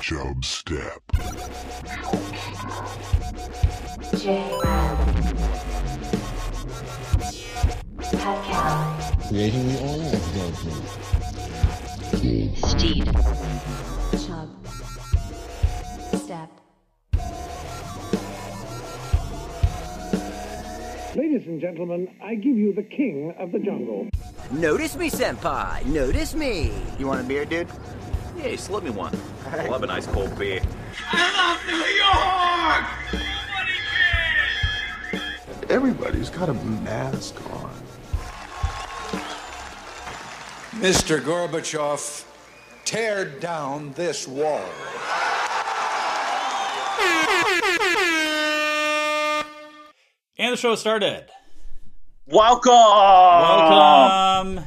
Chub Step. J-Ram. Pet Cow. Creating the oil judgment. Steed. Chub. Step. Ladies and gentlemen, I give you the king of the jungle. Notice me, Senpai. Notice me. You want a beer, dude? Hey, slip me one. I love a nice cold beer. I love New York! Everybody's got a mask on. Mr. Gorbachev, tear down this wall. And the show started. Welcome. Welcome.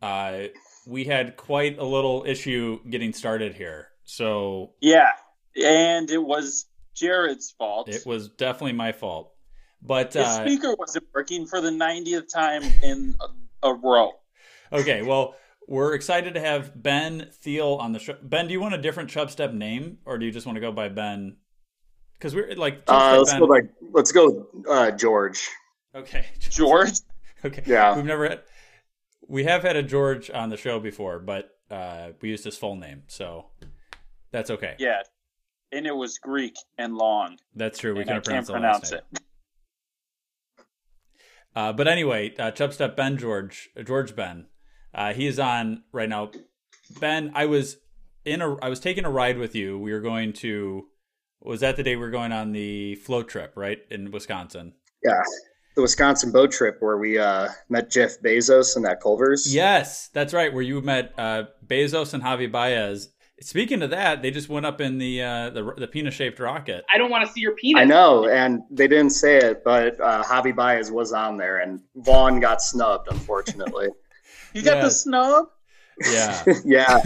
Uh, we had quite a little issue getting started here. So Yeah, and it was Jared's fault. it was definitely my fault. But the uh, speaker wasn't working for the 90th time in a, a row. okay, well, we're excited to have Ben Thiel on the show. Ben, do you want a different Chubstep name, or do you just want to go by Ben? Because we're like, Uh, let's Ben- go like let's go uh, George. okay, George? okay, Yeah. We've never had, we have had a George on the show before, but uh, we used his full name, so that's okay. Yeah, and it was Greek and long. That's true. We and can I pronounce, can't the last pronounce name. it. Uh, but anyway, uh, Chubstep Ben George George Ben, uh, he is on right now. Ben, I was in a I was taking a ride with you. We were going to was that the day we were going on the float trip right in Wisconsin? Yeah, the Wisconsin boat trip where we uh, met Jeff Bezos and that Culver's. Yes, that's right. Where you met uh, Bezos and Javi Baez. Speaking of that, they just went up in the uh, the, the penis shaped rocket. I don't want to see your penis. I know, and they didn't say it, but uh, Javi Baez was on there, and Vaughn got snubbed, unfortunately. You got Yeah. the snub? Yeah. yeah,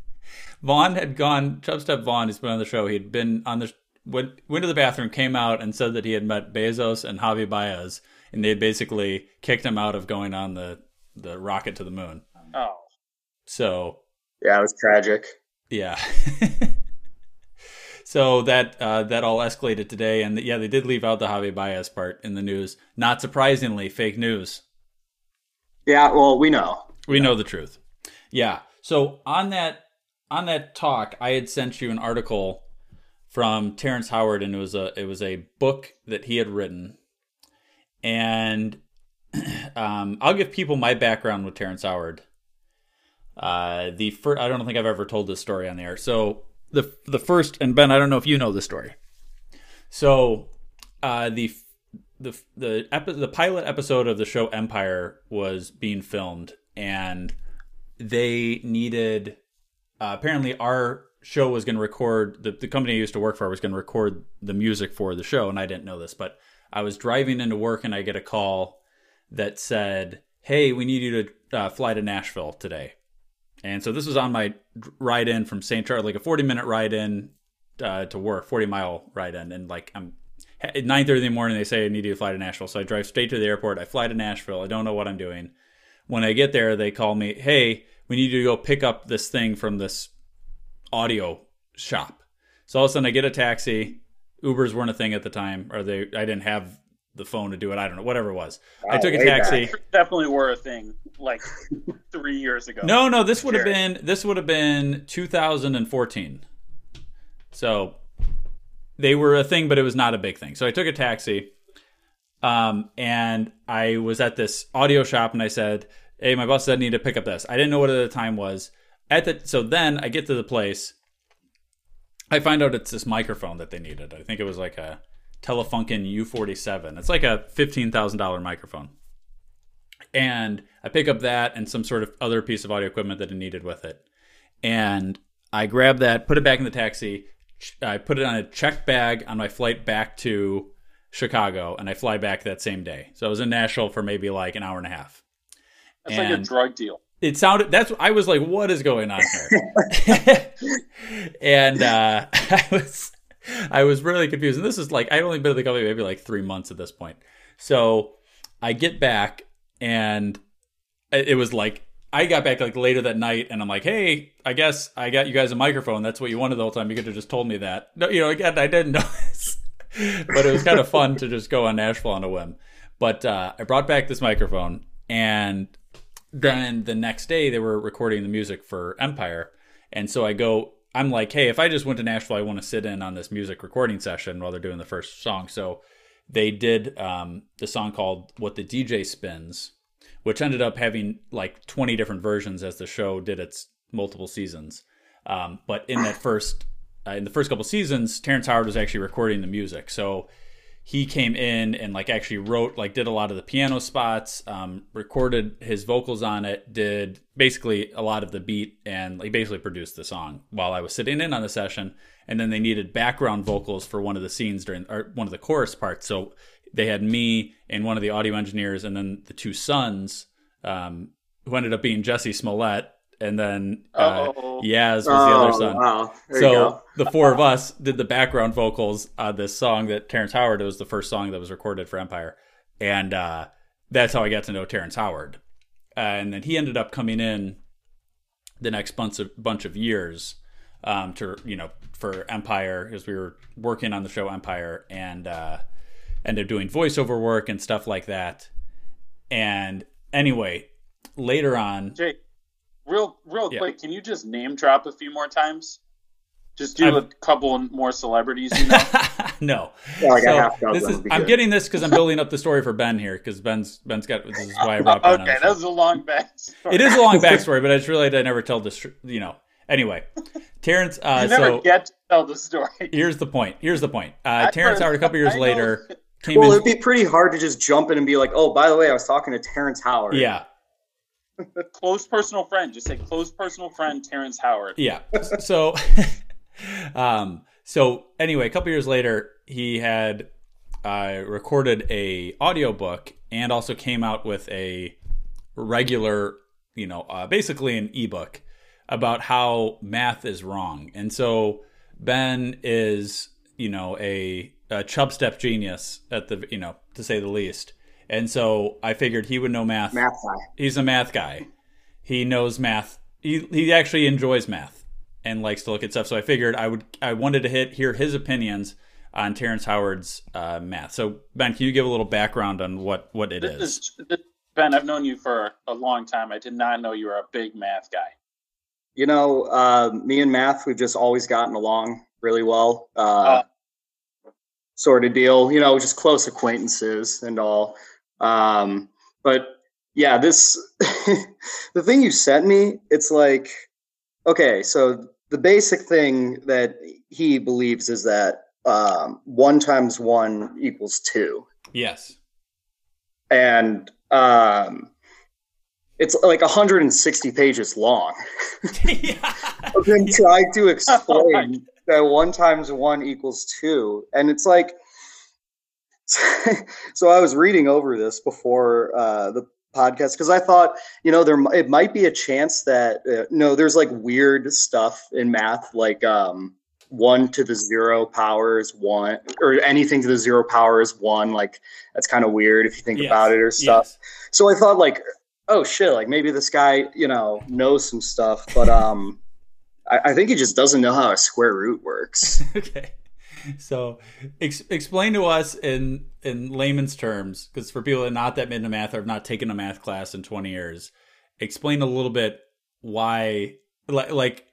Vaughn had gone. Chubstep Vaughn has been on the show. He had been on the went went to the bathroom, came out, and said that he had met Bezos and Javi Baez, and they had basically kicked him out of going on the the rocket to the moon. Oh. So yeah, it was tragic. yeah. so that uh, that all escalated today, and yeah, they did leave out the Javi Baez part in the news. Not surprisingly, fake news. Yeah, well, we know. We know the truth. Yeah. So on that on that talk, I had sent you an article from Terrence Howard, and it was a it was a book that he had written, and um, I'll give people my background with Terrence Howard. Uh, the first, I don't think I've ever told this story on the air. So the the first, and Ben, I don't know if you know the story. So uh, the the the epi- the pilot episode of the show Empire was being filmed, and they needed uh, apparently our show was going to record the, the company I used to work for was going to record the music for the show, and I didn't know this, but I was driving into work and I get a call that said, "Hey, we need you to uh, fly to Nashville today." And so this was on my ride in from St. Charles, like a 40 minute ride in uh, to work, 40 mile ride in. And like I'm at 9.30 in the morning, they say I need you to fly to Nashville. So I drive straight to the airport. I fly to Nashville. I don't know what I'm doing. When I get there, they call me, hey, we need you to go pick up this thing from this audio shop. So all of a sudden I get a taxi. Ubers weren't a thing at the time, or they I didn't have the phone to do it. I don't know, whatever it was. I took a taxi. back. Definitely were a thing like three years ago. No, no, this would have Sure. been this would have been 2014. So they were a thing, but it was not a big thing. So I took a taxi, um, and I was at this audio shop, and I said, "Hey, my boss said I need to pick up this." I didn't know what the time was. At the so then I get to the place. I find out it's this microphone that they needed. I think it was like a Telefunken U47. It's like a fifteen thousand dollar microphone and I pick up that and some sort of other piece of audio equipment that I needed with it. And I grab that, put it back in the taxi. I put it on a check bag on my flight back to Chicago, and I fly back that same day. So I was in Nashville for maybe like an hour and a half. It's like a And- drug deal. It sounded that's I was like, what is going on here? and uh, I was I was really confused. And this is like I'd only been at the company maybe like three months at this point. So I get back and it it was like I got back like later that night, and I'm like, "Hey, I guess I got you guys a microphone. That's what you wanted the whole time. You could have just told me that." No, you know, again, I didn't know this, but it was kind of fun to just go on Nashville on a whim. But uh, I brought back this microphone, and then the next day they were recording the music for Empire, and so I go. I'm like, hey, if I just went to Nashville, I want to sit in on this music recording session while they're doing the first song. So they did um, the song called "What the DJ Spins," which ended up having like 20 different versions as the show did its multiple seasons. Um, but in that first, uh, in the first couple seasons, Terrence Howard was actually recording the music. So he came in and like actually wrote, like did a lot of the piano spots, um, recorded his vocals on it, did basically a lot of the beat, and he basically produced the song while I was sitting in on the session. And then they needed background vocals for one of the scenes during, or one of the chorus parts. So they had me and one of the audio engineers, and then the two sons, um, who ended up being Jussie Smollett, and then uh, Yaz was the other Oh, son. wow. So the four of us did the background vocals on this song that Terrence Howard. It was the first song that was recorded for Empire, and uh, that's how I got to know Terrence Howard. Uh, and then he ended up coming in the next bunch of bunch of years um, to you know for Empire as we were working on the show Empire and uh, ended up doing voiceover work and stuff like that. And anyway, later on, Jake, real real Yeah. quick, can you just name drop a few more times? Just do I'm- a couple more celebrities, you know? no. Yeah, like a So half dozen this is, I'm good. getting this because I'm building up the story for Ben here because Ben's Ben's got this is why I brought Ben okay, that was a long backstory. It is a long backstory, but I just realized I never tell this. You know. Anyway, Terrence. Uh, you never so get to tell the story. here's the point. Here's the point. Uh, Terrence heard- Howard, a couple years later, came Well, in. it'd be pretty hard to just jump in and be like, "Oh, by the way, I was talking to Terrence Howard." yeah, Close personal friend. Just say close personal friend Terrence Howard. yeah. So, um, so anyway, a couple years later, he had uh, recorded a audiobook and also came out with a regular, you know, uh, basically an ebook about how math is wrong. And so Ben is, you know, a, a chub step genius at the, you know, to say the least. And so I figured he would know math. Math guy. He's a math guy. He knows math. He he actually enjoys math and likes to look at stuff. So I figured I would I wanted to hit hear his opinions on Terrence Howard's uh, math. So Ben, can you give a little background on what what it This is? is this, Ben. I've known you for a long time. I did not know you were a big math guy. You know, uh, me and Math, we've just always gotten along really well. Uh, sort of deal. You know, just close acquaintances and all. Um, but yeah, this the thing you sent me, it's like okay, so the basic thing that he believes is that um, one times one equals two. Yes. and um, it's like 160 pages long. I've been trying to explain that one times one equals two, and it's like, so I was reading over this before uh, the podcast because I thought, you know, there it might be a chance that uh, no, there's like weird stuff in math, like um, one to the zero power is one, or anything to the zero power is one. Like that's kind of weird if you think Yes, about it or stuff. yes. So I thought like, oh shit, like maybe this guy, you know, knows some stuff, but um, I, I think he just doesn't know how a square root works. okay. So, ex- explain to us in in layman's terms, because for people that are not that into math or have not taken a math class in twenty years, explain a little bit why, like, like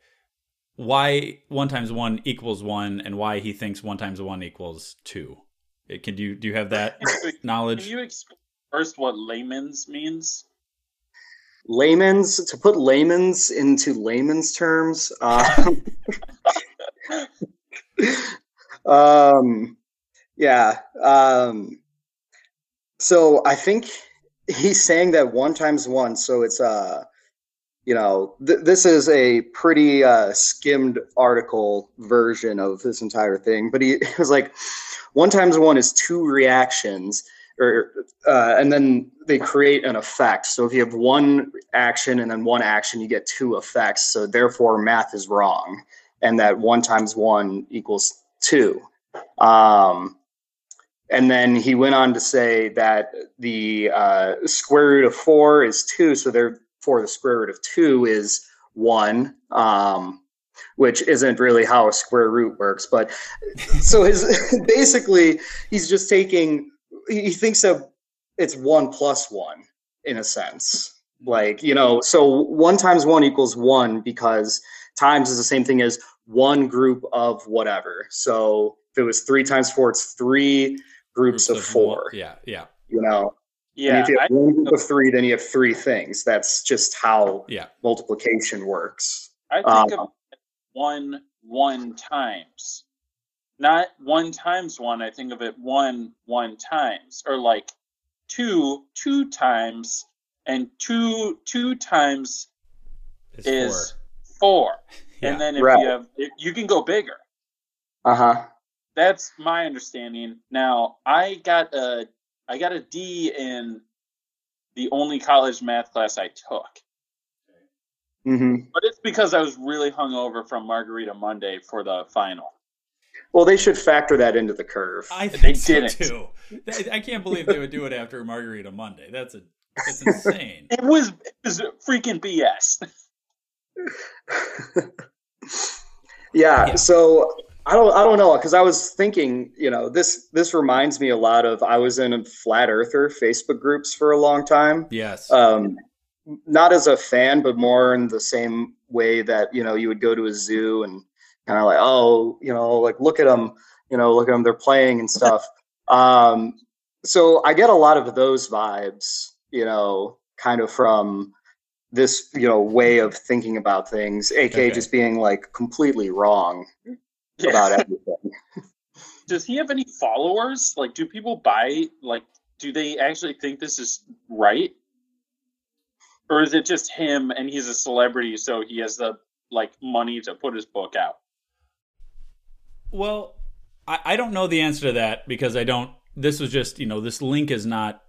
why one times one equals one, and why he thinks one times one equals two. Uh, Can you do you have that knowledge? Can you explain first what layman's means? layman's to put layman's into layman's terms. Um, um, yeah. Um, so I think he's saying that one times one. So it's uh, you know, th- this is a pretty uh, skimmed article version of this entire thing. But he was like, one times one is two reactions or uh, and then they create an effect. So if you have one action and then one action, you get two effects. So therefore, math is wrong, and that one times one equals two. Um, and then he went on to say that the uh, square root of four is two. So therefore the square root of two is one, um, which isn't really how a square root works. But so his basically he's just taking he thinks of it's one plus one in a sense. Like, you know, so one times one equals one because times is the same thing as one group of whatever. So if it was three times four, it's three groups, of, one- four. Yeah, yeah, You know, And Yeah, if you have I, one group of three, then you have three things. That's just how yeah. multiplication works. I think Um, of one one times, not one times one. I think of it one one times, or like two two times, and two two times It's is four. four. Yeah. And then if Right. you have, if you can go bigger. Uh huh. That's my understanding. Now, I got a I got a D in the only college math class I took. hmm But it's because I was really hungover from Margarita Monday for the final. Well, they should factor that into the curve. I They think so didn't. too. I- I can't believe they would do it after Margarita Monday. That's a that's insane. It was it was freaking BS. yeah, Yeah. So I don't I don't know because I was thinking you know this this reminds me a lot of I was in flat earther Facebook groups for a long time. Yes. Um, not as a fan, but more in the same way that you know you would go to a zoo and kind of like oh you know like look at them you know look at them they're playing and stuff. um, so I get a lot of those vibes you know kind of from this you know way of thinking about things, aka Okay. just being like completely wrong about everything. Does he have any followers? Like, do people buy? Like, do they actually think this is right? Or is it just him and he's a celebrity, so he has the like money to put his book out? Well, I, I don't know the answer to that because I don't. This was just you know this link is not.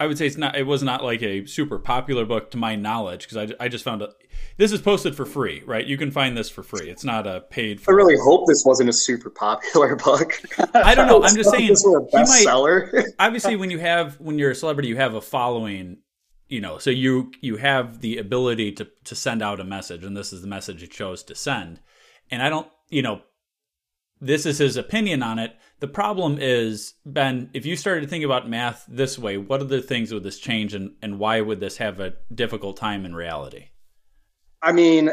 I would say it's not. It was not like a super popular book to my knowledge because I, I just found it. This is posted for free, right? You can find this for free. It's not a paid. I For, really hope this wasn't a super popular book. I don't know. I'm just saying. this was a bestseller. obviously when you have when you're a celebrity you have a following you know so you you have the ability to to send out a message and this is the message he chose to send and i don't you know this is his opinion on it the problem is ben if you started to think about math this way what other things would this change and and why would this have a difficult time in reality? I mean,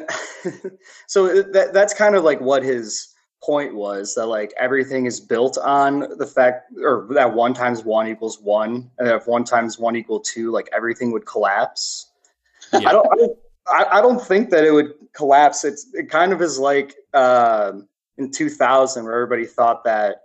so that that's kind of like what his point was that like everything is built on the fact or that one times one equals one and if one times one equal two like everything would collapse. Yeah. i don't I, don't- I, don't think that it would collapse. It's it kind of is like um in 2000 where everybody thought that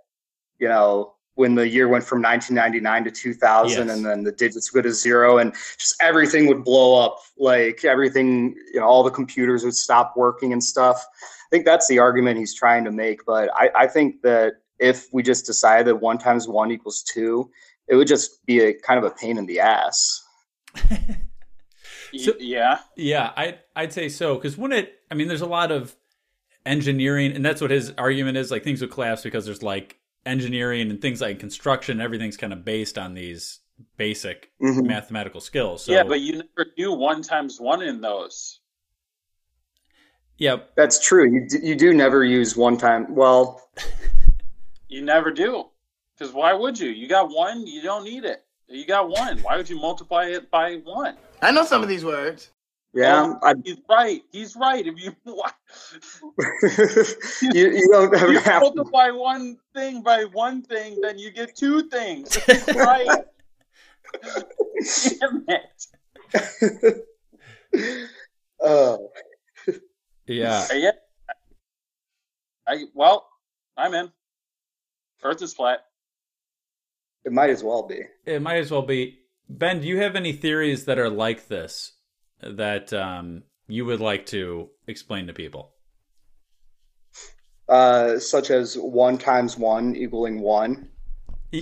you know when the year went from 1999 to 2000 Yes. and then the digits go to zero and just everything would blow up like everything you know all the computers would stop working and stuff i think that's the argument he's trying to make but i, I think that if we just decide that one times one equals two it would just be a kind of a pain in the ass So- yeah. Yeah, I I'd say so because when it, I mean, there's a lot of engineering, and that's what his argument is. Like things would collapse because there's like engineering and things like construction. Everything's kind of based on these basic Mhm. mathematical skills. So, yeah, but you never do one times one in those. yeah, that's true you, d- you do never use one time well You never do. Because why would you? You got one, you don't need it. You got one. Why would you multiply it by one? I know some of these words. Yeah I, He's right. He's right. If you you, you don't ever you have to multiply one thing by one thing, then you get two things. Right. Damn it. oh yeah. Uh, Yeah. I well, I'm in. Earth is flat. it might as well be It might as well be. Ben, do you have any theories that are like this that um, you would like to explain to people? uh, such as one times one equaling one.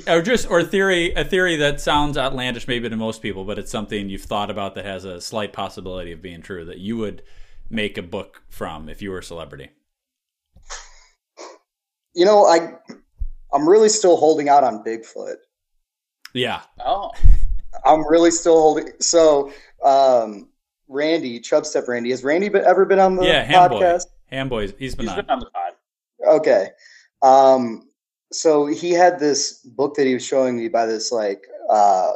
or just or theory a theory that sounds outlandish maybe to most people but it's something you've thought about that has a slight possibility of being true that you would make a book from if you were a celebrity You know, I I'm really still holding out on Bigfoot. yeah Oh. I'm really still holding. So um, Randy, Chubstep Randy. Has Randy been, ever been on the podcast? yeah, Hamboy. podcast? Hamboy, he's been He's on. been on the pod. Okay. Um, so he had this book that he was showing me by this like uh,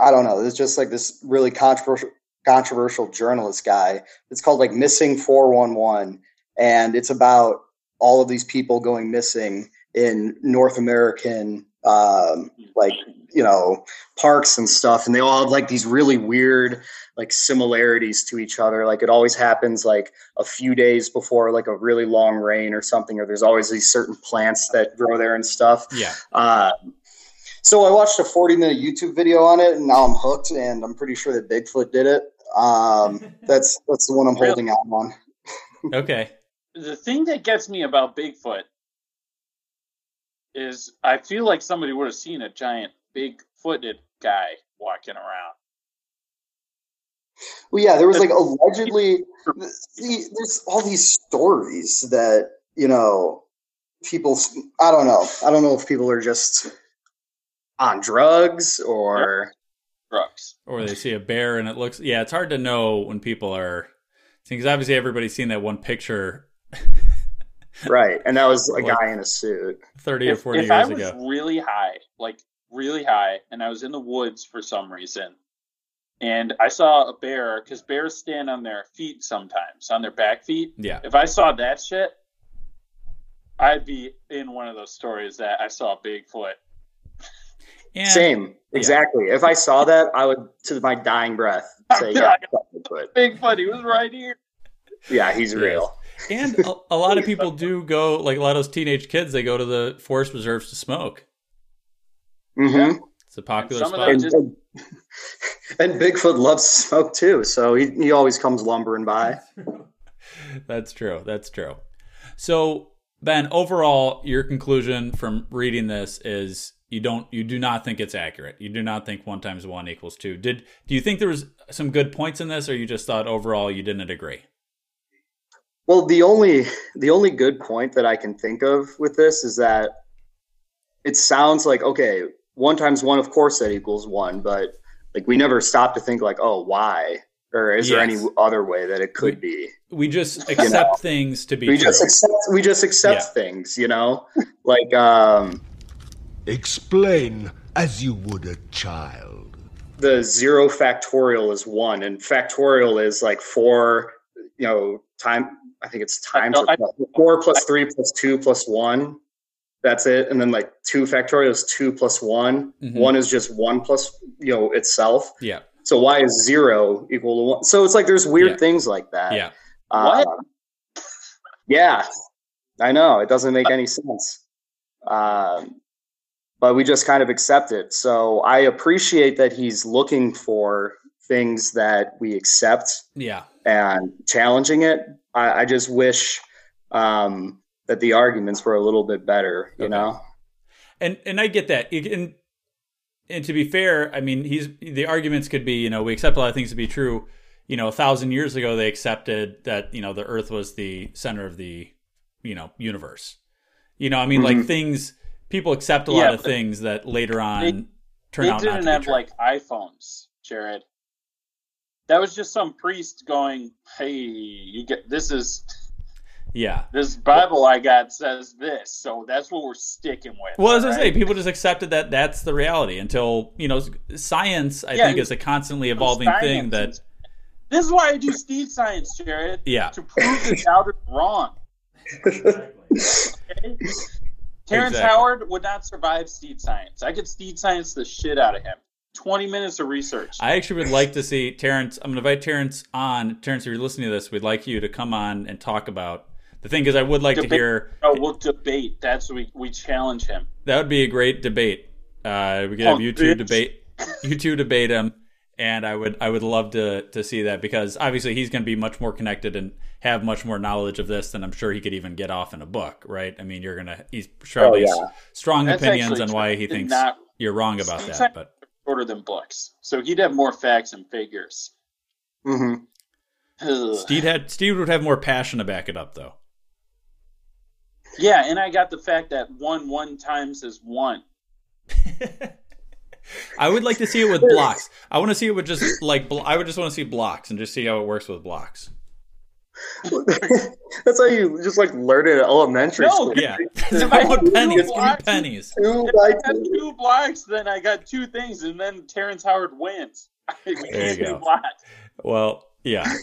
I don't know. It's just like this really controversial controversial journalist guy. It's called like Missing Four One One, and it's about all of these people going missing in North American um, like you know parks and stuff, and they all have like these really weird like similarities to each other. Like it always happens like a few days before like a really long rain or something, or there's always these certain plants that grow there and stuff. Yeah. Uh, so I watched a 40 minute YouTube video on it, and now I'm hooked, and I'm pretty sure that Bigfoot did it. Um, that's that's the one I'm Really? holding out on. Okay. The thing that gets me about Bigfoot is I feel like somebody would have seen a giant big footed guy walking around. Well, yeah, there was like allegedly. See, there's all these stories that you know people. I don't know. I don't know if people are just on drugs or drugs. Or they see a bear and it looks. Yeah, it's hard to know when people are. Because obviously everybody's seen that one picture right, and that was a Like- guy in a suit. 30 or If, 40 if I years was ago. really high, like really high, and I was in the woods for some reason, and I saw a bear, because bears stand on their feet sometimes, on their back feet. Yeah. If I saw that shit, I'd be in one of those stories that I saw Bigfoot. And, Same, exactly. If I saw that, I would, to my dying breath, say, "Yeah, Bigfoot. Bigfoot, he was right here. Yeah, he's Yes. real." And a, a lot of people do go, like a lot of those teenage kids, they go to the forest reserves to smoke. Mm-hmm. It's a popular some of spot. And, just- and, and Bigfoot loves to smoke too, so he, he always comes lumbering by. That's true. That's true. So, Ben, overall, your conclusion from reading this is you don't, you do not think it's accurate. You do not think one times one equals two. Did do you think there was some good points in this, or you just thought overall you didn't agree? Well, the only the only good point that I can think of with this is that it sounds like okay, one times one, of course, that equals one, but like we never stop to think like, oh, why? Or is there any other way that it could be? We just accept things to be We true. just accept we just accept Yeah. things, you know? like um Explain as you would a child. the zero factorial is one, and factorial is like four, you know, time. I think it's times I- four plus three plus two plus one. That's it, and then like two factorial is two plus one. Mhm. One is just one plus you know itself. yeah, So why is zero equal to one? So it's like there's weird Yeah. things like that. yeah. What? Um, yeah, I know it doesn't make any sense, um, but we just kind of accept it. So I appreciate that he's looking for things that we accept Yeah. and challenging it. I, I just wish um, that the arguments were a little bit better. You Okay. know? And and I get that. And and to be fair, I mean, he's the arguments could be, you know, we accept a lot of things to be true. You know, a thousand years ago, they accepted that you know the Earth was the center of the you know universe. You know, I mean, like Mhm. things people accept a Yeah, lot of things that later on turn they out not didn't to be have like iPhones, Jared. That was just some priest going, "Hey, you get this is yeah. this Bible I got says this, so that's what we're sticking with." Well, as I say, people just accepted that that's the reality until you know science. I Yeah, think is a constantly evolving thing science that this is why I do speed science, Jared. Yeah. to prove the doubters wrong. Okay? Terrence Exactly. Howard would not survive steed science. I could steed science the shit out of him. Twenty minutes of research. I actually would like to see Terrence. I'm going to invite Terrence on. Terrence, if you're listening to this, we'd like you to come on and talk about the thing. Because I would like to hear. Oh, we'll debate. That's we we challenge him. That would be a great debate. Uh, we could have Oh, you two bitch. debate. You two debate him, and I would I would love to to see that because obviously he's going to be much more connected and have much more knowledge of this than I'm sure he could even get off in a book. Right? I mean, you're gonna he's probably Oh, yeah. strong That's opinions on why he thinks Not- you're wrong about that. But shorter than books, so he'd have more facts and figures. hmm Ugh. Steve had Steve would have more passion to back it up though. Yeah, and I got the fact that one one times is one. I would like to see it with blocks. I want to see it with just like bl- I would just want to see blocks and just see how it works with blocks. That's how you just like learn it at elementary No, school. Yeah, If I I had pennies. two Give me pennies. Two If I had two. two blocks, then I got two things, and then Terrence Howard wins. We There can't you do go. blocks. Well, yeah.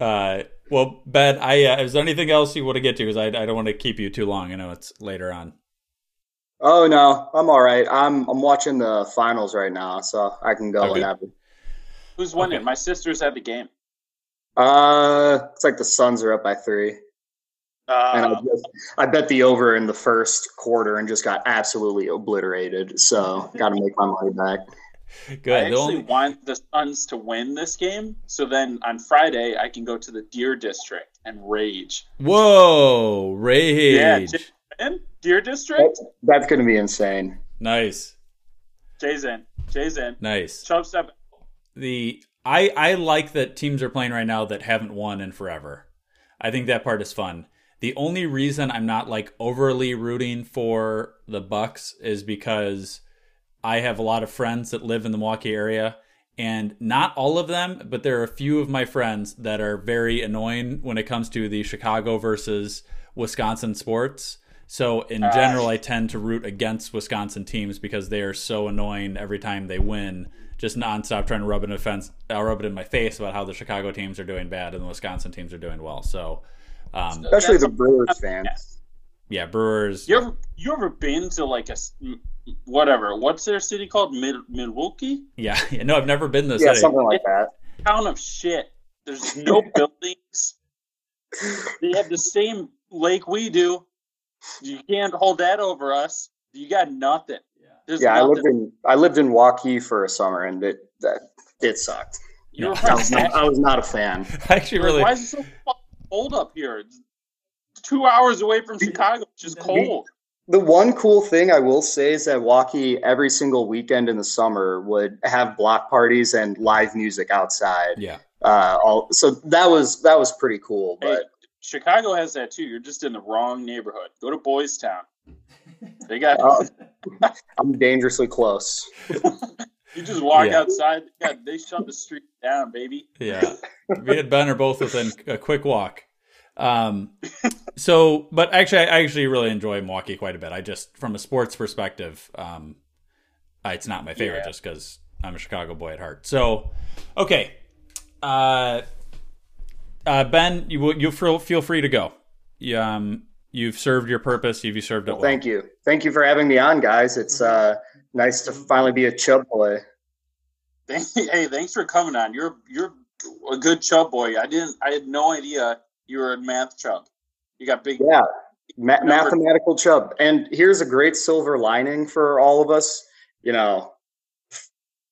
Uh, well, Ben, I uh, is there anything else you want to get to? Because I, I don't want to keep you too long. I know it's later on. Oh no, I'm all right. I'm I'm watching the finals right now, so I can go Okay. whenever. Who's winning? Okay. My sister's at the game. Uh, it's like the Suns are up by three, and I Uh, just I bet the over in the first quarter and just got absolutely obliterated. So got to make my money back. Good. I actually only- want the Suns to win this game, so then on Friday I can go to the Deer District and rage. Whoa, rage. Yeah, Jay- in Deer District. That's, that's gonna be insane. nice, Jay's in. Jay's in. nice. Chubb step. the I I like that teams are playing right now that haven't won in forever. I think that part is fun. The only reason I'm not like overly rooting for the Bucks is because I have a lot of friends that live in the Milwaukee area and not all of them, but there are a few of my friends that are very annoying when it comes to the Chicago versus Wisconsin sports. So in general, I tend to root against Wisconsin teams because they are so annoying every time they win. Just nonstop trying to rub an in offense, uh, rub it in my face about how the Chicago teams are doing bad and the Wisconsin teams are doing well. So, um, Especially the Brewers fans. yeah, Brewers. You ever you ever been to like a whatever? What's their city called? Mid Milwaukee? Yeah, no, I've never been to Yeah, city. something like that. Town of shit. There's no buildings. They have the same lake we do. You can't hold that over us. You got nothing. There's Yeah, I lived in I lived in Waukee for a summer, and it that it sucked. You were I was not, I was not a fan. I actually Like, really. Why is it so cold up here? It's two hours away from Chicago. which is cold. The one cool thing I will say is that Waukee every single weekend in the summer would have block parties and live music outside. Yeah, Uh, all so that was that was pretty cool. Hey, But Chicago has that too. You're just in the wrong neighborhood. Go to Boys Town. They got uh, I'm dangerously close. you just walk Yeah. outside. Yeah, they shut the street down, baby. yeah. Me and Ben are both within a quick walk. Um, so, but actually, I actually really enjoy Milwaukee quite a bit. I just, from a sports perspective, um, it's not my favorite Yeah. just because I'm a Chicago boy at heart. So, okay, uh, uh, Ben, you you feel feel free to go. You, um, you've served your purpose. You've served it well. Thank you, thank you for having me on, guys. It's uh, nice to finally be a chub boy. Hey, thanks for coming on. You're you're a good chub boy. I didn't. I had no idea you were a math chub. You got big. Yeah, ma- mathematical chub. And here's a great silver lining for all of us. You know,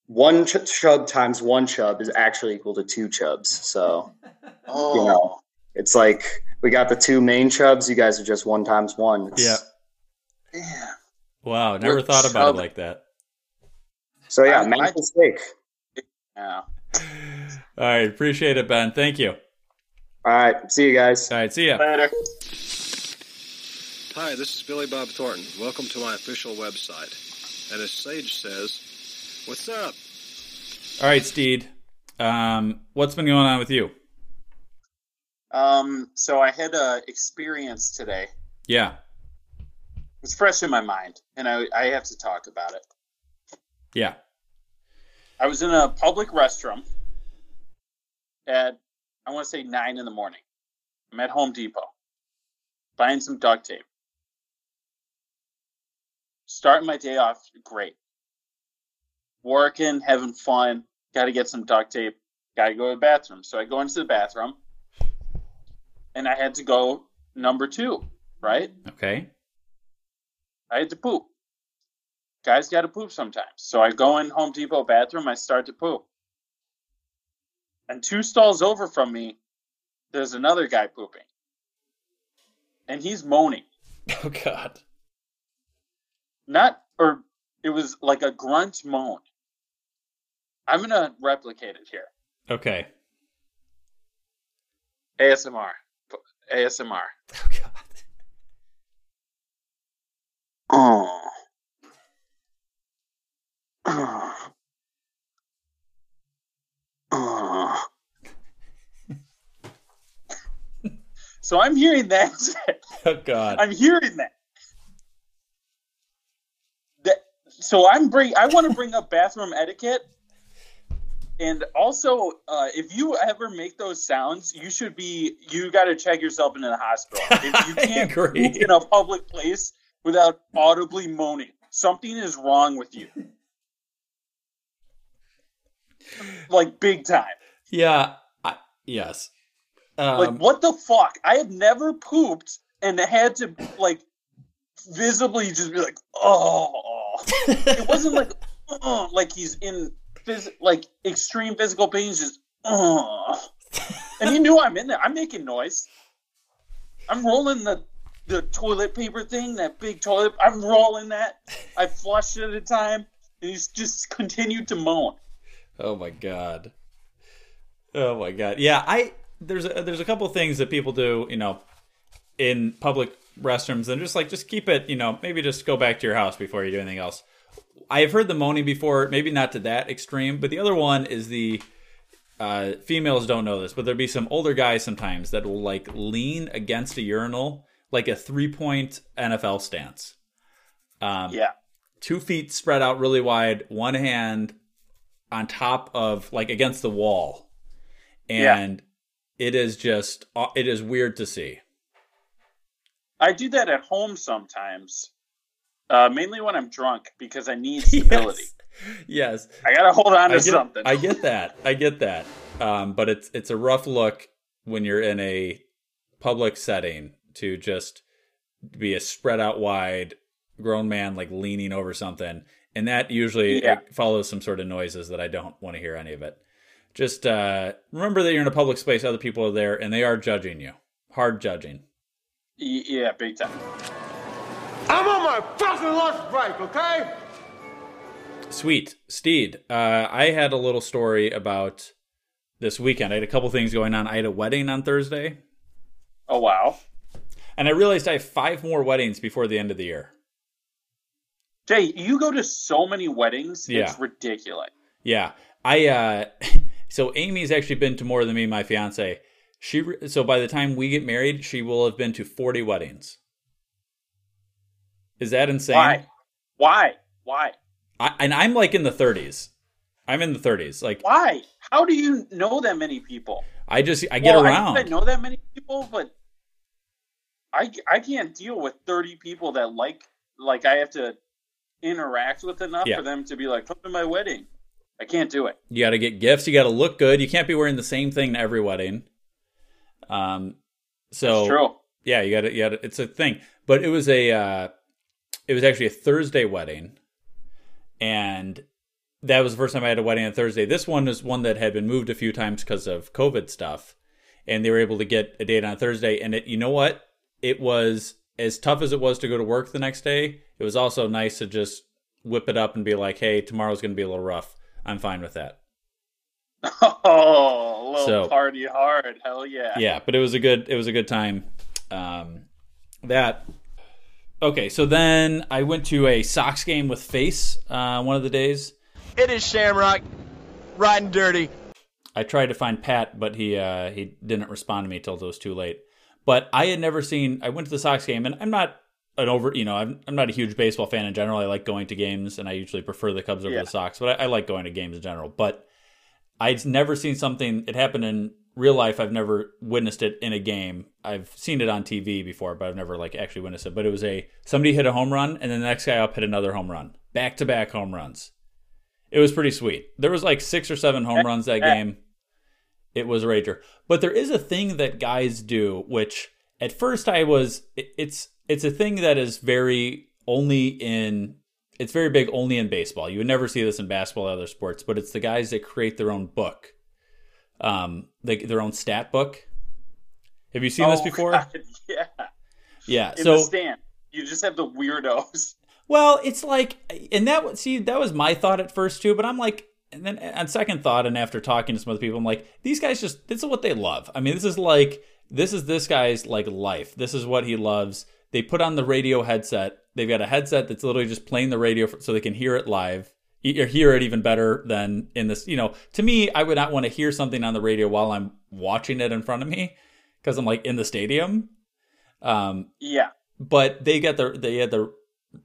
one ch- chub times one chub is actually equal to two chubs. So Oh, you know, it's like we got the two main chubs. You guys are just one times one. It's- Yeah. damn. Wow, never We're thought about it like that. So yeah, I- make I- a mistake. Yeah. All right, appreciate it, Ben. Thank you. All right, see you guys. All right, see ya. Later. Hi, this is Billy Bob Thornton. Welcome to my official website. And as Sage says, what's up? All right, Steed. Um, what's been going on with you? Um. So I had a experience today. Yeah. It's fresh in my mind, and I I have to talk about it. Yeah. I was in a public restroom at I want to say nine in the morning. I'm at Home Depot buying some duct tape. Starting my day off great. Working, having fun. Got to get some duct tape. Got to go to the bathroom. So I go into the bathroom, and I had to go number two. Right? Okay. I had to poop. Guys got to poop sometimes. So I go in Home Depot bathroom, I start to poop. And two stalls over from me, there's another guy pooping. And he's moaning. Oh God. Not, or it was like a grunt moan. I'm going to replicate it here. Okay. ASMR. ASMR. Oh God. Oh. Oh. oh. so I'm hearing that. oh God. I'm hearing that. that so I'm bring. I want to bring up bathroom etiquette and also, uh, if you ever make those sounds, you should be you got to check yourself into the hospital. If you can't poop in a public place without audibly moaning, something is wrong with you. Like big time. Yeah. I, yes. Um, like what the fuck? I have never pooped and had to like visibly just be like, oh. it wasn't like, oh, like he's in phys- like extreme physical pain. Just, oh. And he knew I'm in there. I'm making noise. I'm rolling the the toilet paper thing, that big toilet. I'm rolling that. I flushed it at a time, and he's just continued to moan. Oh my god. Oh my god. Yeah, I there's a, there's a couple things that people do, you know, in public restrooms and just like just keep it, you know, maybe just go back to your house before you do anything else. I have heard the moaning before, maybe not to that extreme, but the other one is the uh, females don't know this, but there'll be some older guys sometimes that will like lean against a urinal like a three point NFL stance. Um, Yeah. two feet spread out really wide, one hand on top of like against the wall, and it is just uh, it is weird to see. I do that at home sometimes, uh, mainly when I'm drunk because I need stability. Yes, I gotta hold on to I get, something. I get that. I get that. Um, but it's it's a rough look when you're in a public setting to just be a spread out wide grown man like leaning over something, and that usually Yeah. follows some sort of noises that I don't want to hear any of it. Just uh, remember that you're in a public space, other people are there, and they are judging you, hard judging. Yeah, big time. I'm on my fucking lunch break, okay? Sweet. Steed, uh, I had a little story about this weekend. I had a couple things going on. I had a wedding on Thursday, Oh wow, and I realized I have five more weddings before the end of the year. Jay, you go to so many weddings. Yeah. It's ridiculous. Yeah. I, uh, so Amy's actually been to more than me, my fiance. She, re- so by the time we get married, she will have been to 40 weddings. Is that insane? Why? Why? Why? I, and I'm like in the 30s. I'm in the 30s. Like, Why? How do you know that many people? I just, I get Well, around. I, I know that many people, but I I can't deal with thirty people that like like I have to interact with enough Yeah. for them to be like, come to my wedding. I can't do it. You got to get gifts. You got to look good. You can't be wearing the same thing to every wedding. Um, so yeah, you got to, you got to, it's a thing. But it was a, uh, it was actually a Thursday wedding, and that was the first time I had a wedding on Thursday. This one is one that had been moved a few times because of COVID stuff, and they were able to get a date on Thursday. And it, you know what? It was as tough as it was to go to work the next day. It was also nice to just whip it up and be like, "Hey, tomorrow's going to be a little rough. I'm fine with that." Oh, a little So- party hard. Hell yeah. yeah but it was a good it was a good time um that okay so then i went to a sox game with face uh one of the days It is Shamrock, riding dirty. i tried to find pat but he uh he didn't respond to me till it was too late but i had never seen i went to the sox game and i'm not an over you know i'm, I'm not a huge baseball fan in general i like going to games and i usually prefer the cubs over Yeah. the sox but I, I like going to games in general but I'd never seen something. It happened in real life. I've never witnessed it in a game. I've seen it on TV before, but I've never like actually witnessed it. But it was a somebody hit a home run, and then the next guy up hit another home run, back to back home runs. It was pretty sweet. There was like six or seven home runs that game. It was a rager. But there is a thing that guys do, which at first I was. it- It's it's a thing that is very only in it's very big only in baseball. You would never see this in basketball or other sports, but it's the guys that create their own book, um, like their own stat book. Have you seen this Oh, before? God, yeah. Yeah. In so the stand, you just have the weirdos. well, it's like, and that was- see that was my thought at first too, but I'm like, and then on second thought, and after talking to some other people, I'm like, these guys just this is what they love. I mean, this is like this is this guy's like life. This is what he loves. They put on the radio headset. They've got a headset that's literally just playing the radio for, so they can hear it live. Or hear it even better than in this. You know, to me, I would not want to hear something on the radio while I'm watching it in front of me because I'm like in the stadium. Um, Yeah. but they got the they had the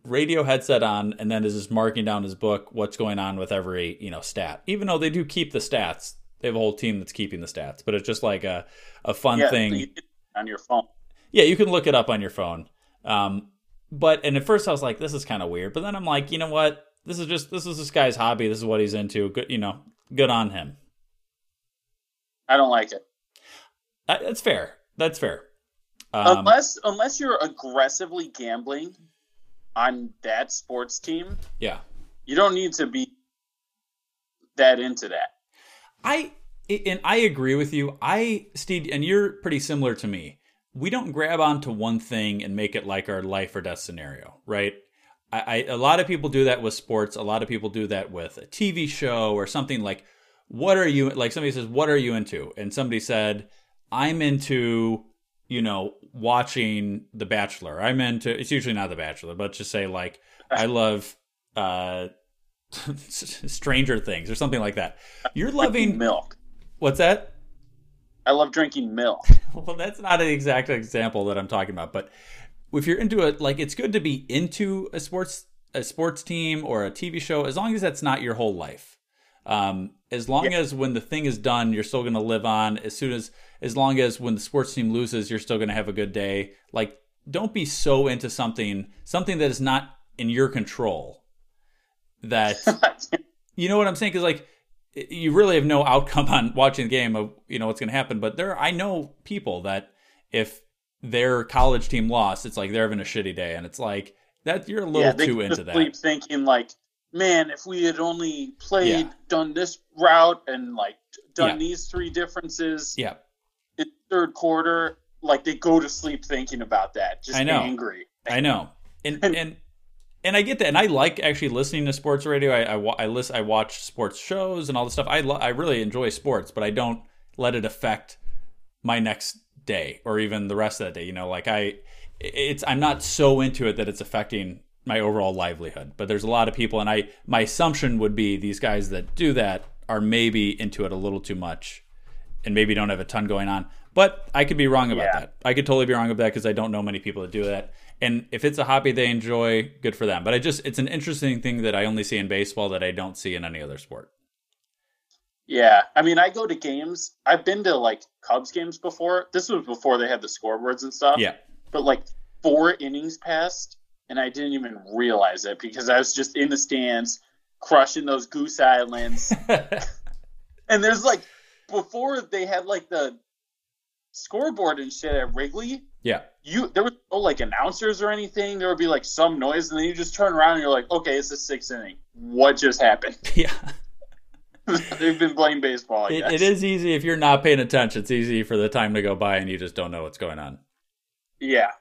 radio headset on and then is just marking down his book what's going on with every you know stat even though they do keep the stats they have a whole team that's keeping the stats but it's just like a, a fun yeah, thing on your phone. yeah you can look it up on your phone um, but and at first i was like this is kind of weird but then i'm like you know what this is just this is this guy's hobby this is what he's into good you know good on him I don't like it. Uh, that's fair that's fair um, unless unless you're aggressively gambling on that sports team, yeah you don't need to be that into that. I and I agree with you. I Steve, and you're pretty similar to me. We don't grab onto one thing and make it like our life or death scenario, right? I, I a lot of people do that with sports. A lot of people do that with a TV show or something like. What are you like? Somebody says, "What are you into?" And somebody said, "I'm into." You know, watching The Bachelor. I'm into. It's usually not The Bachelor, but just say like, I love uh Stranger Things or something like that. You're loving milk. What's that? I love drinking milk. well, that's not an exact example that I'm talking about, but if you're into it, like it's good to be into a sports a sports team or a TV show as long as that's not your whole life. Um, as long yeah. as when the thing is done, you're still going to live on. As soon as as long as when the sports team loses, you're still going to have a good day. Like, don't be so into something something that is not in your control that you know what I'm saying? Because like you really have no outcome on watching the game of you know what's going to happen. But there, I know people that if their college team lost, it's like they're having a shitty day, and it's like that you're a little yeah, too into that. sleep Thinking like, man, if we had only played, Yeah. done this route, and like done Yeah. these three differences Yeah, in the third quarter, like they go to sleep thinking about that, just I know. angry. I know, and and and I get that, and I like actually listening to sports radio. I I, I listen, I watch sports shows and all this stuff. I lo- I really enjoy sports, but I don't let it affect my next day or even the rest of that day. You know, like I, it's I'm not so into it that it's affecting my overall livelihood. But there's a lot of people, and I my assumption would be these guys that do that are maybe into it a little too much, and maybe don't have a ton going on. But I could be wrong about Yeah. that. I could totally be wrong about that because I don't know many people that do that. And if it's a hobby they enjoy, good for them. But I just it's an interesting thing that I only see in baseball that I don't see in any other sport. Yeah, I mean, I go to games. I've been to like Cubs games before. This was before they had the scoreboards and stuff. Yeah. But like four innings passed, and I didn't even realize it because I was just in the stands crushing those Goose Islands. and there's like before they had like the scoreboard and shit at Wrigley. Yeah. You there was no like announcers or anything. There would be like some noise, and then you just turn around and you're like, okay, it's the sixth inning. What just happened? Yeah. They've been playing baseball. It, it is easy if you're not paying attention. It's easy for the time to go by and you just don't know what's going on. Yeah.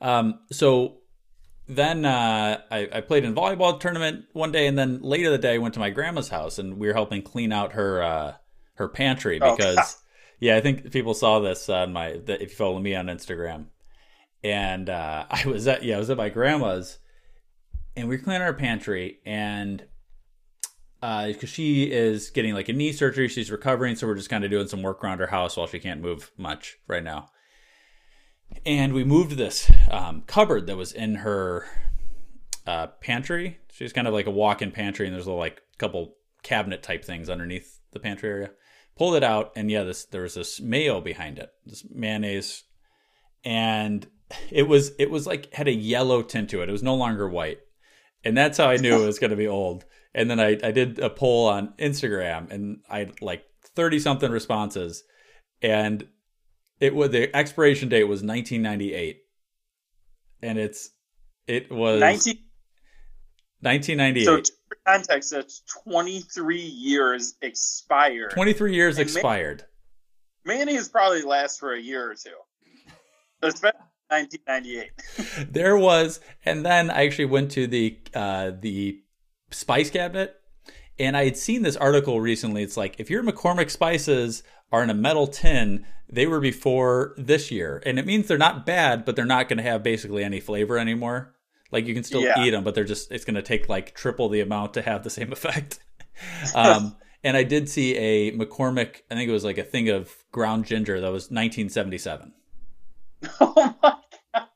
Um, so then uh, I, I played in a volleyball tournament one day, and then later the day I went to my grandma's house and we were helping clean out her uh, her pantry Oh, because God. Yeah, I think people saw this on my if you follow me on Instagram, and uh, I was at yeah I was at my grandma's, and we were cleaning our pantry and. Because she is getting like a knee surgery, she's recovering, so we're just kind of doing some work around her house while she can't move much right now and we moved this um, cupboard that was in her uh, pantry. She's kind of like a walk-in pantry, and there's a like couple cabinet type things underneath the pantry area. Pulled it out, and yeah, this there was this mayo behind it, this mayonnaise, and it was it was like had a yellow tint to it. It was no longer white, and that's how I knew it was going to be old. And then I I did a poll on Instagram, and I had like thirty something responses, and it was the expiration date was 1998 and it's it was 19 1998 So, for context, that's 23 years expired. 23 years And expired. mayonnaise probably lasts for a year or two, especially 1998. there was and then i actually went to the uh the spice cabinet and i had seen this article recently. It's like if your mccormick spices are in a metal tin they were before this year. And it means they're not bad but they're not going to have basically any flavor anymore like you can still Yeah. eat them but they're just it's going to take like triple the amount to have the same effect um And I did see a McCormick. I think it was like a thing of ground ginger that was 1977. Oh my god!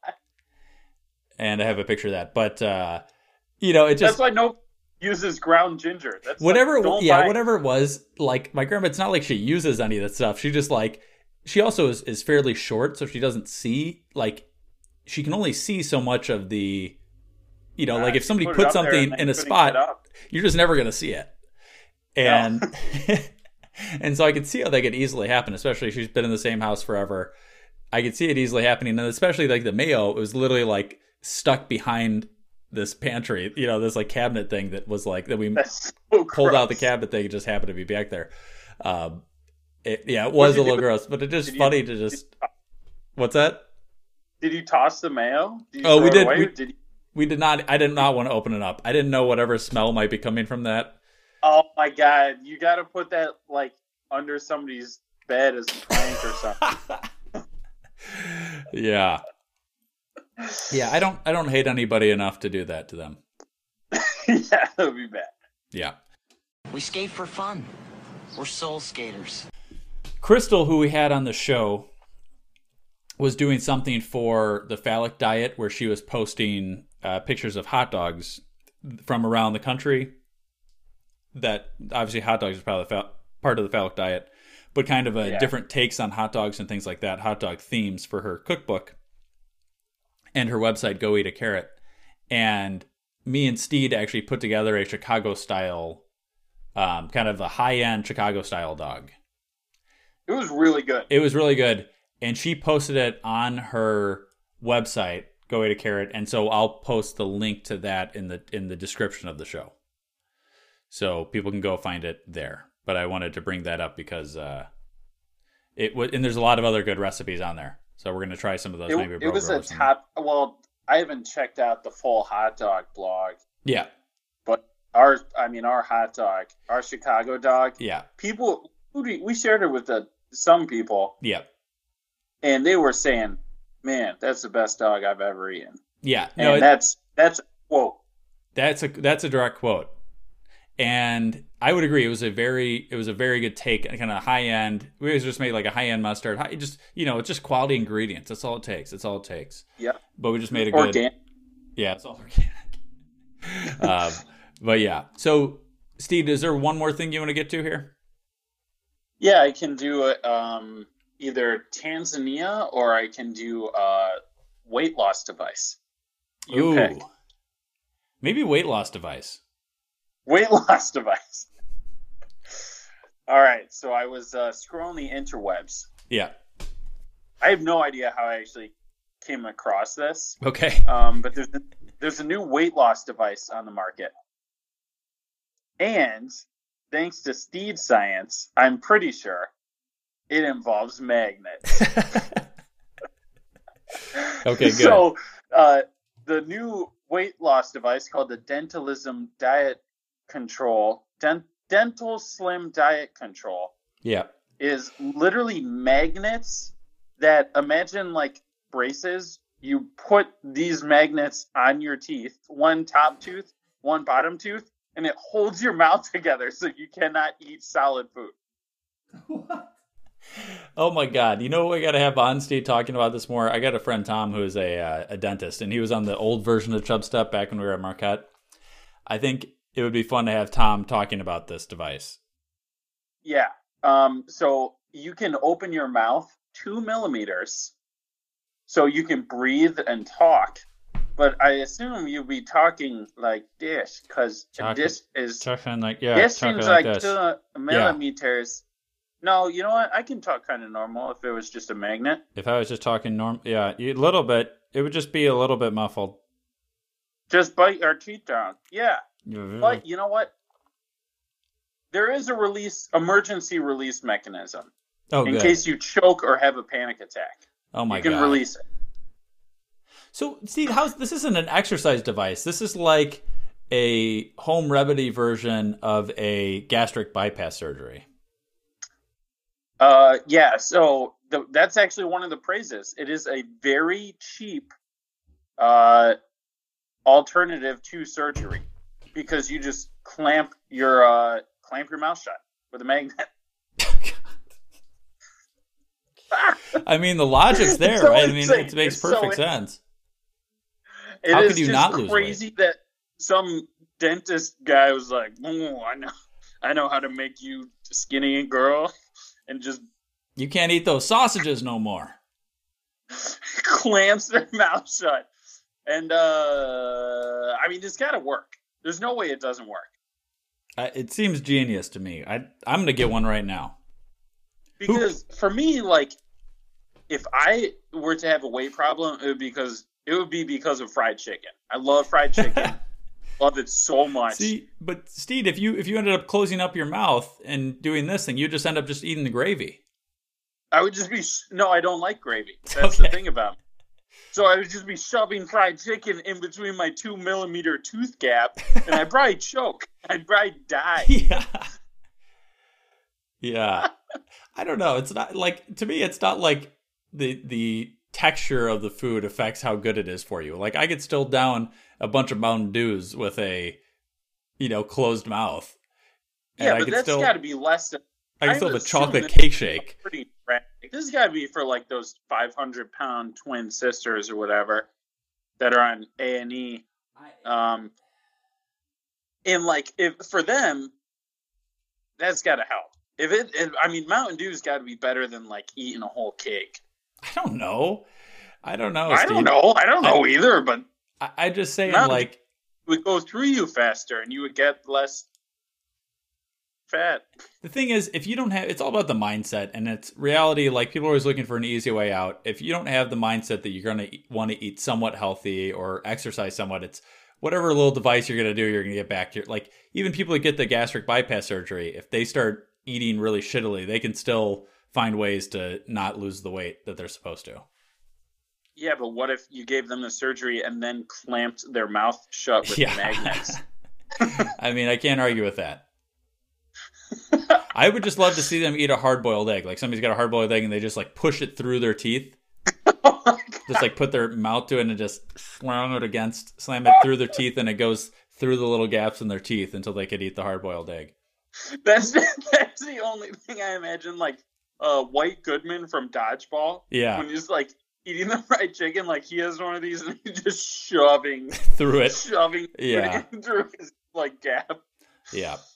and I have a picture of that. But uh, you know, it just That's why no uses ground ginger. That's whatever. Like, yeah, buy- whatever it was. Like my grandma, it's not like she uses any of that stuff. She just like she also is is fairly short, so she doesn't see like she can only see so much of the. You know, like if somebody put it something in a spot, you're just never gonna see it. And and so I could see how that could easily happen, especially if she's been in the same house forever. I could see it easily happening, and especially like the mayo, it was literally like stuck behind this pantry, you know, this like cabinet thing that was like that we so pulled out the cabinet thing. It just happened to be back there. Um, it, yeah, it was a little gross, but it's just Did you- funny to just. What's that? Did you toss the mayo? Did you Oh, we it did. We, did you- we did not. I did not want to open it up. I didn't know whatever smell might be coming from that. Oh my god! You got to put that like under somebody's bed as a prank or something. Yeah. Yeah, I don't. I don't hate anybody enough to do that to them. yeah, that would be bad. Yeah. We skate for fun. We're soul skaters. Crystal, who we had on the show, was doing something for the phallic diet where she was posting uh, pictures of hot dogs from around the country. That obviously hot dogs is probably phal- part of the phallic diet, but kind of a Yeah. different takes on hot dogs and things like that. Hot dog themes for her cookbook and her website, Go Eat a Carrot. And me and Steed actually put together a Chicago style, um, kind of a high end Chicago style dog. It was really good. It was really good, and she posted it on her website, Go Eat a Carrot, and so I'll post the link to that in the in the description of the show, so people can go find it there. But I wanted to bring that up because uh, it was, and there's a lot of other good recipes on there, so we're gonna try some of those. It, maybe it was a Bro Bros and- top. Well, I haven't checked out the full hot dog blog, yeah, but our, I mean, our hot dog, our Chicago dog. yeah, People, we shared it with the, some people, yeah, and they were saying, "Man, that's the best dog I've ever eaten." yeah. And No, it- that's that's whoa. That's a that's a direct quote, and I would agree. It was a very it was a very good take, kind of high end. We always just made like a high end mustard. High, just you know, it's just quality ingredients. That's all it takes. That's all it takes. Yeah. But we just made a good. Organic. Yeah, it's all organic. um, but yeah. So, Steve, is there one more thing you want to get to here? Yeah, I can do it um, either Tanzania or I can do a weight loss device. You Ooh. pick. Maybe weight loss device. Weight loss device. All right, so I was uh, scrolling the interwebs. Yeah. I have no idea how I actually came across this. Okay. Um, but there's there's a new weight loss device on the market, and thanks to Steed Science, I'm pretty sure it involves magnets. Okay, good. So uh, the new weight loss device called the Dentalism Diet Control, Dent- Dental Slim Diet Control, Yeah. is literally magnets that imagine like braces. You put these magnets on your teeth, one top tooth, one bottom tooth, and it holds your mouth together so you cannot eat solid food. Oh my God! You know what we got to have on Steve talking about this more. I got a friend Tom who is a uh, a dentist, and he was on the old version of Chub Step back when we were at Marquette. I think it would be fun to have Tom talking about this device. Yeah. Um, so you can open your mouth two millimeters so you can breathe and talk. But I assume you'll be talking like this because this is Talking like yeah, this seems like like, two millimeters. No, you know what? I can talk kind of normal if it was just a magnet. If I was just talking norm, yeah, a little bit, it would just be a little bit muffled. Just bite our teeth down. Yeah. But you know what? There is a release emergency release mechanism Oh, in good. case you choke or have a panic attack. Oh my you can God. release it. So, Steve, how's this? Isn't an exercise device. This is like a home remedy version of a gastric bypass surgery. Uh, yeah. So the, that's actually one of the praises. It is a very cheap uh, alternative to surgery because you just clamp your uh, clamp your mouth shut. with a magnet. I mean, the logic's there, so right? I mean, it makes It's so perfect in- sense. It How could you not lose weight? crazy that some dentist guy was like, oh, I know, I know how to make you skinny girl, and just You can't eat those sausages no more. clamps their mouth shut. And uh I mean, it's got to work. There's no way it doesn't work I, it seems genius to me. I I'm gonna get one right now. because for me, like, if I were to have a weight problem, it would because it would be because of fried chicken. I love fried chicken. love it so much. See, but Steve, if you if you ended up closing up your mouth and doing this thing, you just end up just eating the gravy. I would just be no, I don't like gravy. That's the thing about it. So I would just be shoving fried chicken in between my two millimeter tooth gap, and I'd probably choke. I'd probably die. Yeah. Yeah. I don't know. It's not like to me it's not like the the texture of the food affects how good it is for you. Like I could still down a bunch of Mountain Dews with a you know, closed mouth. And Yeah, I but could that's still got to be less than. I can still have a chocolate cake shake. Pretty drastic. This has got to be for like those 500 pound twin sisters or whatever that are on A and E. Um, and like if for them, that's got to help. If it, if, I mean, Mountain Dew's got to be better than like eating a whole cake. I don't know. I don't know. I Steve. don't know. I don't know either, but I, I just say Mountain like Dew would go through you faster, and you would get less fat. The thing is, if you don't have, it's all about the mindset, and it's reality. Like people are always looking for an easy way out. If you don't have the mindset that you're going to want to eat somewhat healthy or exercise somewhat, it's whatever little device you're going to do, you're going to get back to. Your, like even people that get the gastric bypass surgery, if they start eating really shittily, they can still find ways to not lose the weight that they're supposed to. Yeah, but what if you gave them the surgery and then clamped their mouth shut with Yeah. magnets? I mean, I can't argue with that. I would just love to see them eat a hard boiled egg. Like somebody's got a hard boiled egg and they just like push it through their teeth. just like put their mouth to it and just slam it against, slam it through their teeth, and it goes through the little gaps in their teeth until they could eat the hard boiled egg. That's that's the only thing I imagine. Like uh, White Goodman from Dodgeball. Yeah. when he's like eating the fried chicken, like he has one of these and he's just shoving Through it. shoving Yeah. it through his like gap. Yeah.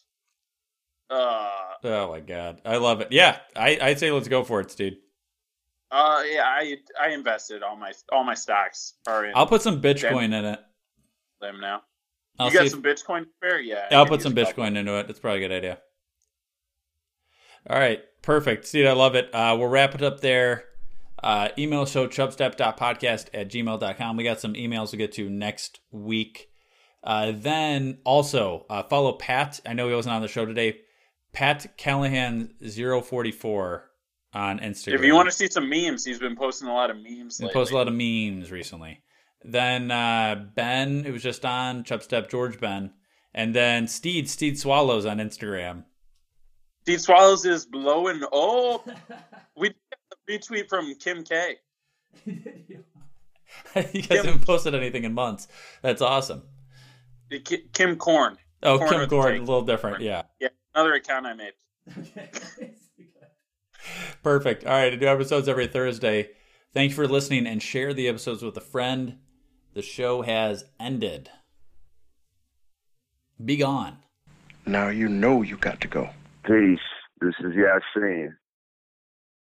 Uh, Oh my god, I love it. Yeah, I I'd say let's go for it, dude. uh, yeah, I I invested all my all my stocks are in. I'll put some Bitcoin in it. them now. I'll you got if- some Bitcoin spare? Yeah, I'll put some. Bitcoin into it. It's probably a good idea. All right, perfect. Steve, I love it. Uh, we'll wrap it up there. Uh, email show chubstep.podcast at gmail.com. We got some emails to get to next week. Uh, then also uh, follow Pat. I know he wasn't on the show today. Pat Callahan 044 on Instagram. If you want to see some memes, he's been posting a lot of memes. He posted a lot of memes recently. Then uh, Ben, who was just on Chubstep, George Ben, and then Steed, Steed Swallows on Instagram. Steve Swallows is blowing. up. we retweet from Kim K. you guys haven't posted anything in months. That's awesome. Kim Corn. Oh, Corn Kim with the Gordon, a K. little different. Yeah, Yeah, another account I made. perfect. All right, I do episodes every Thursday. Thank you for listening and share the episodes with a friend. The show has ended. Be gone. Now you know you got to go. Peace. This is Yasin.